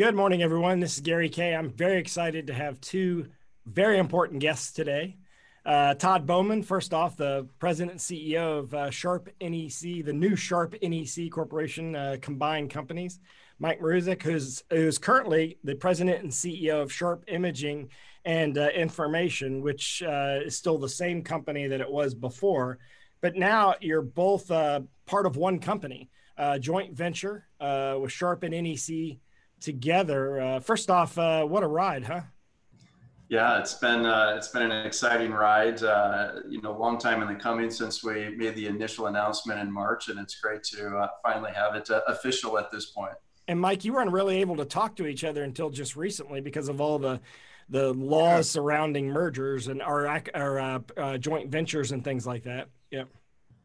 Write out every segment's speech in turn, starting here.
Good morning, everyone. This is Gary Kayye. I'm very excited to have two very important guests today. Uh, Todd Bouman, first off, the president and CEO of uh, Sharp NEC, the new Sharp NEC Corporation uh, combined companies. Mike Marusic, who's, who's currently the president and CEO of Sharp Imaging and uh, Information, which uh, is still the same company that it was before. But now you're both uh, part of one company, joint venture with Sharp and NEC together. first off, what a ride, huh? Yeah, it's been uh, it's been an exciting ride. Uh, you know, long time in the coming since we made the initial announcement in March, and it's great to uh, finally have it uh, official at this point. And Mike, you weren't really able to talk to each other until just recently because of all the the laws surrounding mergers and our our uh, uh, joint ventures and things like that. Yeah.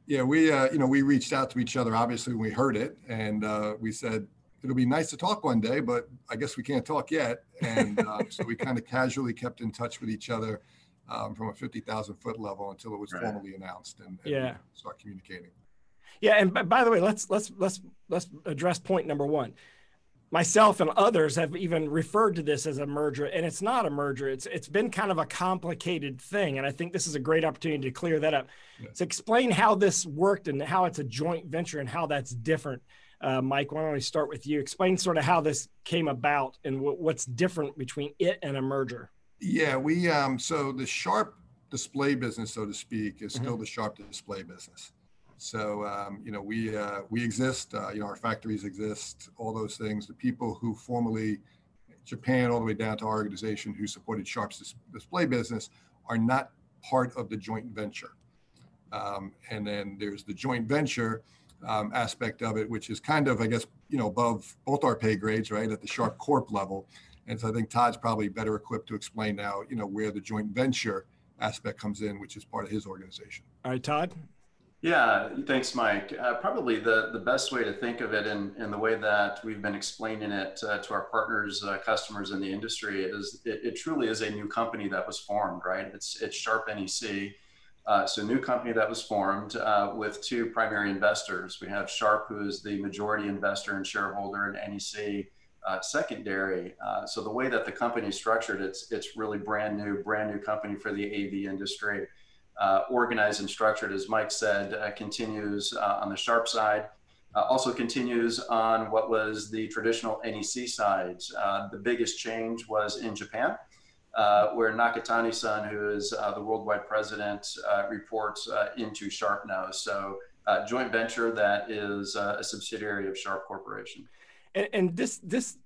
Yeah, we you know we reached out to each other obviously when we heard it, and we said it'll be nice to talk one day, but I guess we can't talk yet. And uh, so we kind of casually kept in touch with each other um, from a 50,000 foot level until it was right. formally announced and, and yeah. start communicating. Yeah. And by the way, let's, let's, let's, let's address point number one. Myself and others have even referred to this as a merger, and it's not a merger. It's it's been kind of a complicated thing, and I think this is a great opportunity to clear that up. Yeah. To explain how this worked and how it's a joint venture and how that's different uh, Mike, why don't we start with you? Explain sort of how this came about and w- what's different between it and a merger. Yeah, we um, so the Sharp display business, so to speak, is still mm-hmm. the Sharp display business. So um, you know we uh, we exist. Uh, you know our factories exist. All those things. The people who formerly Japan all the way down to our organization who supported Sharp's dis- display business are not part of the joint venture. Um, and then there's the joint venture um, aspect of it, which is kind of, I guess, you know, above both our pay grades, right, at the Sharp Corp level. And so I think Todd's probably better equipped to explain now, you know, where the joint venture aspect comes in, which is part of his organization. All right, Todd. Yeah, thanks, Mike. Uh, probably the, the best way to think of it in, in the way that we've been explaining it uh, to our partners, uh, customers in the industry is it, it, truly is a new company that was formed, right? It's, it's Sharp NEC. Uh, so, new company that was formed uh, with two primary investors. We have Sharp, who is the majority investor and shareholder, and NEC uh, secondary. Uh, so, the way that the company is structured, it's it's really brand new, brand new company for the AV industry. Uh, organized and structured, as Mike said, uh, continues on the Sharp side. also continues on what was the traditional NEC side. the biggest change was in Japan uh, where Nakatani-san, who is uh, the worldwide president, uh, reports uh, into Sharp now. So uh, joint venture that is uh, a subsidiary of Sharp Corporation. And, and this this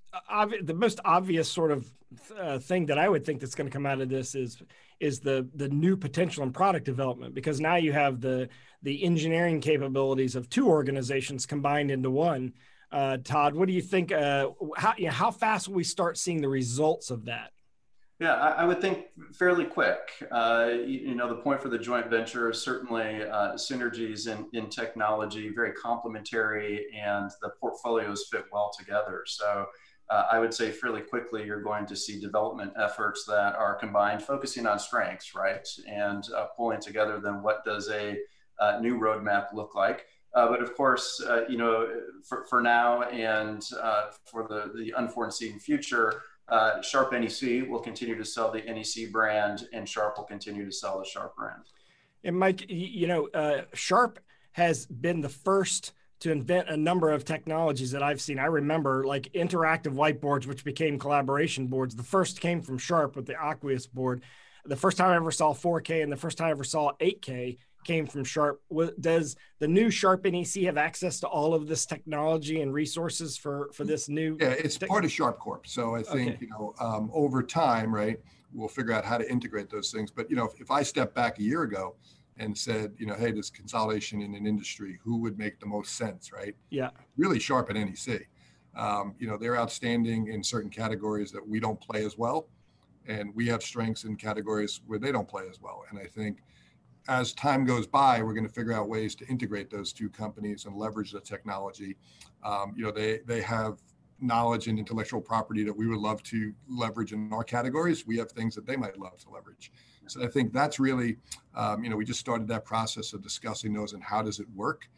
the most obvious sort of thing that I would think that's going to come out of this is is the the new potential in product development because now you have the the engineering capabilities of two organizations combined into one. Todd, what do you think? how you know, how fast will we start seeing the results of that? Yeah, I, I, would think fairly quick. Uh, you, you, know, the point for the joint venture is certainly uh, synergies in, in technology, very complementary, and the portfolios fit well together. So uh, I would say fairly quickly you're going to see development efforts that are combined, focusing on strengths, right, and uh, pulling together. Then what does a uh, new roadmap look like? Uh, but of course, uh, you know, for, for now and uh, for the, the unforeseen future, uh, Sharp NEC will continue to sell the NEC brand, and Sharp will continue to sell the Sharp brand. And Mike, you know, uh, Sharp has been the first to invent a number of technologies that I've seen. I remember like interactive whiteboards, which became collaboration boards. The first came from Sharp with the Aquos board. The first time I ever saw 4K and the first time I ever saw 8K came from Sharp. Does the new Sharp NEC have access to all of this technology and resources for for this new? Yeah, it's part of Sharp Corp. So I think okay. you know um, over time, right, we'll figure out how to integrate those things. But you know, if, if I step back a year ago and said, you know, hey, there's consolidation in an industry, who would make the most sense, right? Yeah, really Sharp and NEC. Um, you know, they're outstanding in certain categories that we don't play as well, and we have strengths in categories where they don't play as well. And I think as time goes by, we're going to figure out ways to integrate those two companies and leverage the technology. Um, you know, they they have knowledge and intellectual property that we would love to leverage in our categories. We have things that they might love to leverage. So I think that's really, um, you know, we just started that process of discussing those and how does it work.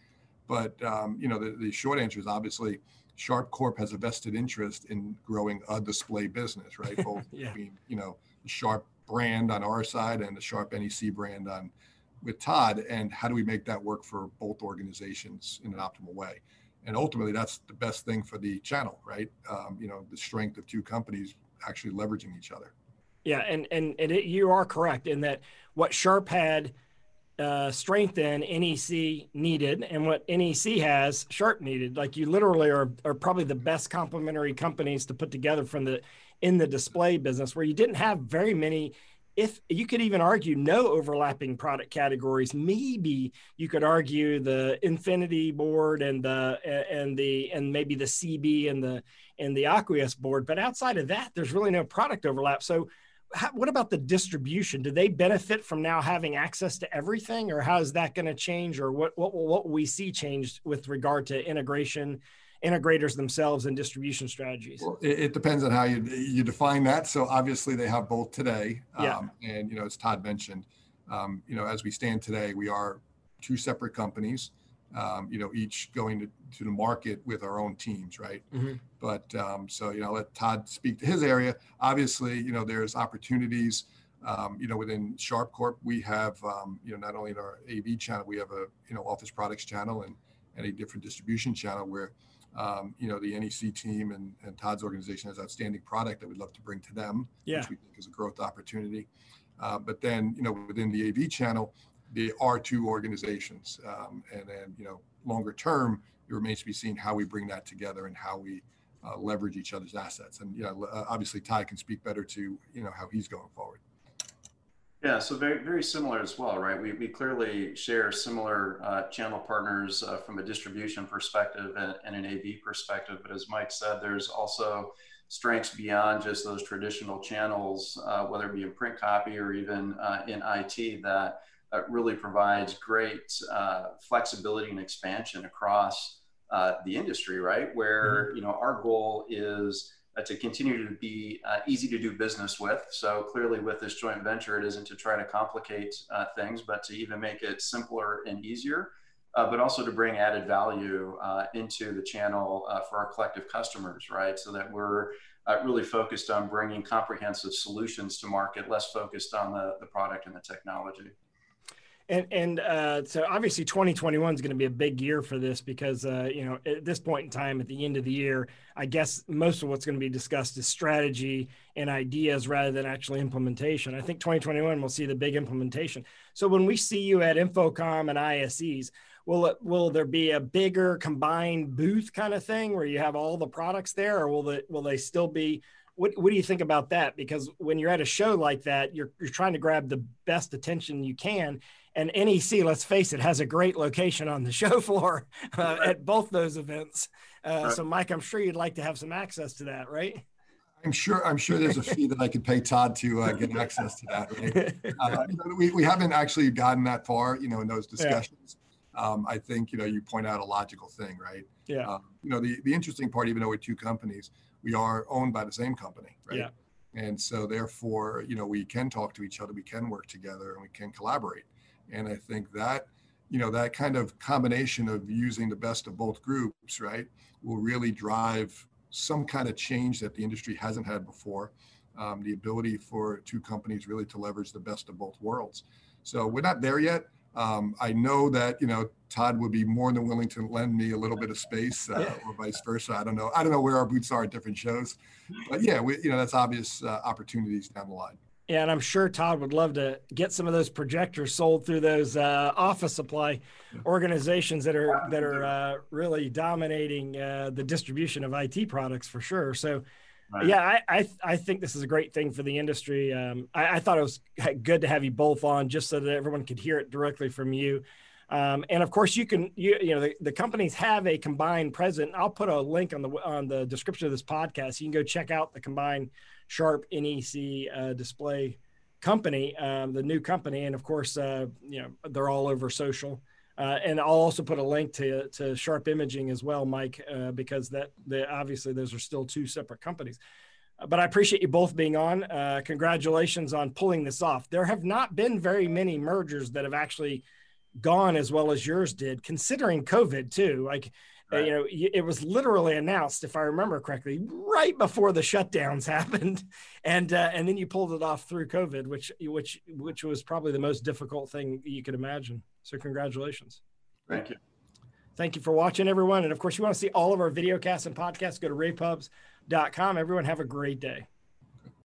But um, you know, the, the short answer is obviously Sharp Corp has a vested interest in growing a display business, right? Both yeah. between, you know, the Sharp brand on our side and the Sharp NEC brand on with Todd. And how do we make that work for both organizations in an optimal way? And ultimately, that's the best thing for the channel, right? Um, you know, the strength of two companies actually leveraging each other. Yeah, and and and it, you are correct in that what Sharp had uh, strength in NEC needed, and what NEC has Sharp needed. Like you literally are are probably the best complementary companies to put together from the in the display business, where you didn't have very many. If you could even argue no overlapping product categories, maybe you could argue the Infinity board and the and the and maybe the CB and the and the Aquos board, but outside of that, there's really no product overlap. So how, what about the distribution? Do they benefit from now having access to everything, or how is that going to change, or what what what will we see changed with regard to integration, integrators themselves, and distribution strategies? Well, it, it, depends on how you you define that. So obviously they have both today, yeah. Um, and you know as Todd mentioned, um, you know as we stand today, we are two separate companies um, you know, each going to, to the market with our own teams, right? Mm-hmm. But um, so, you know, let Todd speak to his area. Obviously, you know, there's opportunities, um, you know, within Sharp Corp, we have, um, you know, not only in our AV channel, we have a, you know, office products channel and, and a different distribution channel where, um, you know, the NEC team and, and Todd's organization has outstanding product that we'd love to bring to them, yeah. which we think is a growth opportunity. Uh, but then, you know, within the AV channel, the R2 organizations. Um, and then, you know, longer term, it remains to be seen how we bring that together and how we uh, leverage each other's assets. And, you know, uh, obviously Ty can speak better to, you know, how he's going forward. Yeah, so very, very similar as well, right? We, we clearly share similar uh, channel partners uh, from a distribution perspective and, and, an AV perspective. But as Mike said, there's also strengths beyond just those traditional channels, uh, whether it be in print copy or even uh, in IT, that uh, really provides great uh, flexibility and expansion across uh, the industry, right? Where mm-hmm. you know our goal is uh, to continue to be uh, easy to do business with. So clearly, with this joint venture, it isn't to try to complicate uh, things, but to even make it simpler and easier. but also to bring added value into the channel for our collective customers, right? So that we're really focused on bringing comprehensive solutions to market, less focused on the, the product and the technology. And and uh, so obviously 2021 is going to be a big year for this because uh, you know at this point in time at the end of the year, I guess most of what's going to be discussed is strategy and ideas rather than actually implementation. I think 2021 will see the big implementation. So when we see you at InfoComm and ISEs, will it will there be a bigger combined booth kind of thing where you have all the products there, or will it will they still be what, what do you think about that? Because when you're at a show like that, you're, you're trying to grab the best attention you can and NEC, let's face it, has a great location on the show floor uh, at both those events. Uh, right. So, Mike, I'm sure you'd like to have some access to that, right? I'm sure. I'm sure there's a fee that I could pay Todd to uh, get access to that. Right? Uh, you know, we we haven't actually gotten that far, you know, in those discussions. Yeah. Um, I think you know you point out a logical thing, right? Yeah. Um, you know, the the interesting part, even though we're two companies, we are owned by the same company, right? Yeah. And so, therefore, you know, we can talk to each other, we can work together, and we can collaborate. And I think that, you know, that kind of combination of using the best of both groups, right, will really drive some kind of change that the industry hasn't had before. Um, the ability for two companies really to leverage the best of both worlds. So we're not there yet. Um, I know that you know Todd would be more than willing to lend me a little bit of space, uh, or vice versa. I don't know. I don't know where our boots are at different shows, but yeah, we, you know that's obvious uh, opportunities down the line. Yeah, and I'm sure Todd would love to get some of those projectors sold through those uh, office supply organizations that are that are uh, really dominating uh, the distribution of IT products for sure. So, right. yeah, I, I, I think this is a great thing for the industry. Um, I, I, thought it was good to have you both on just so that everyone could hear it directly from you. Um, and of course, you can you you know the, the companies have a combined present. I'll put a link on the on the description of this podcast. You can go check out the combined Sharp NEC uh, display company, um, the new company, and of course, uh, you know they're all over social. Uh, and I'll also put a link to to Sharp Imaging as well, Mike, uh, because that the, obviously those are still two separate companies. Uh, but I appreciate you both being on. Uh, congratulations on pulling this off. There have not been very many mergers that have actually gone as well as yours did, considering COVID too. Like Right. You know, it was literally announced, if I remember correctly, right before the shutdowns happened, and uh, and then you pulled it off through COVID, which which which was probably the most difficult thing you could imagine. So congratulations. Thank you. Thank you for watching, everyone. And of course, you want to see all of our video casts and podcasts, go to ravepubs.com. Everyone have a great day.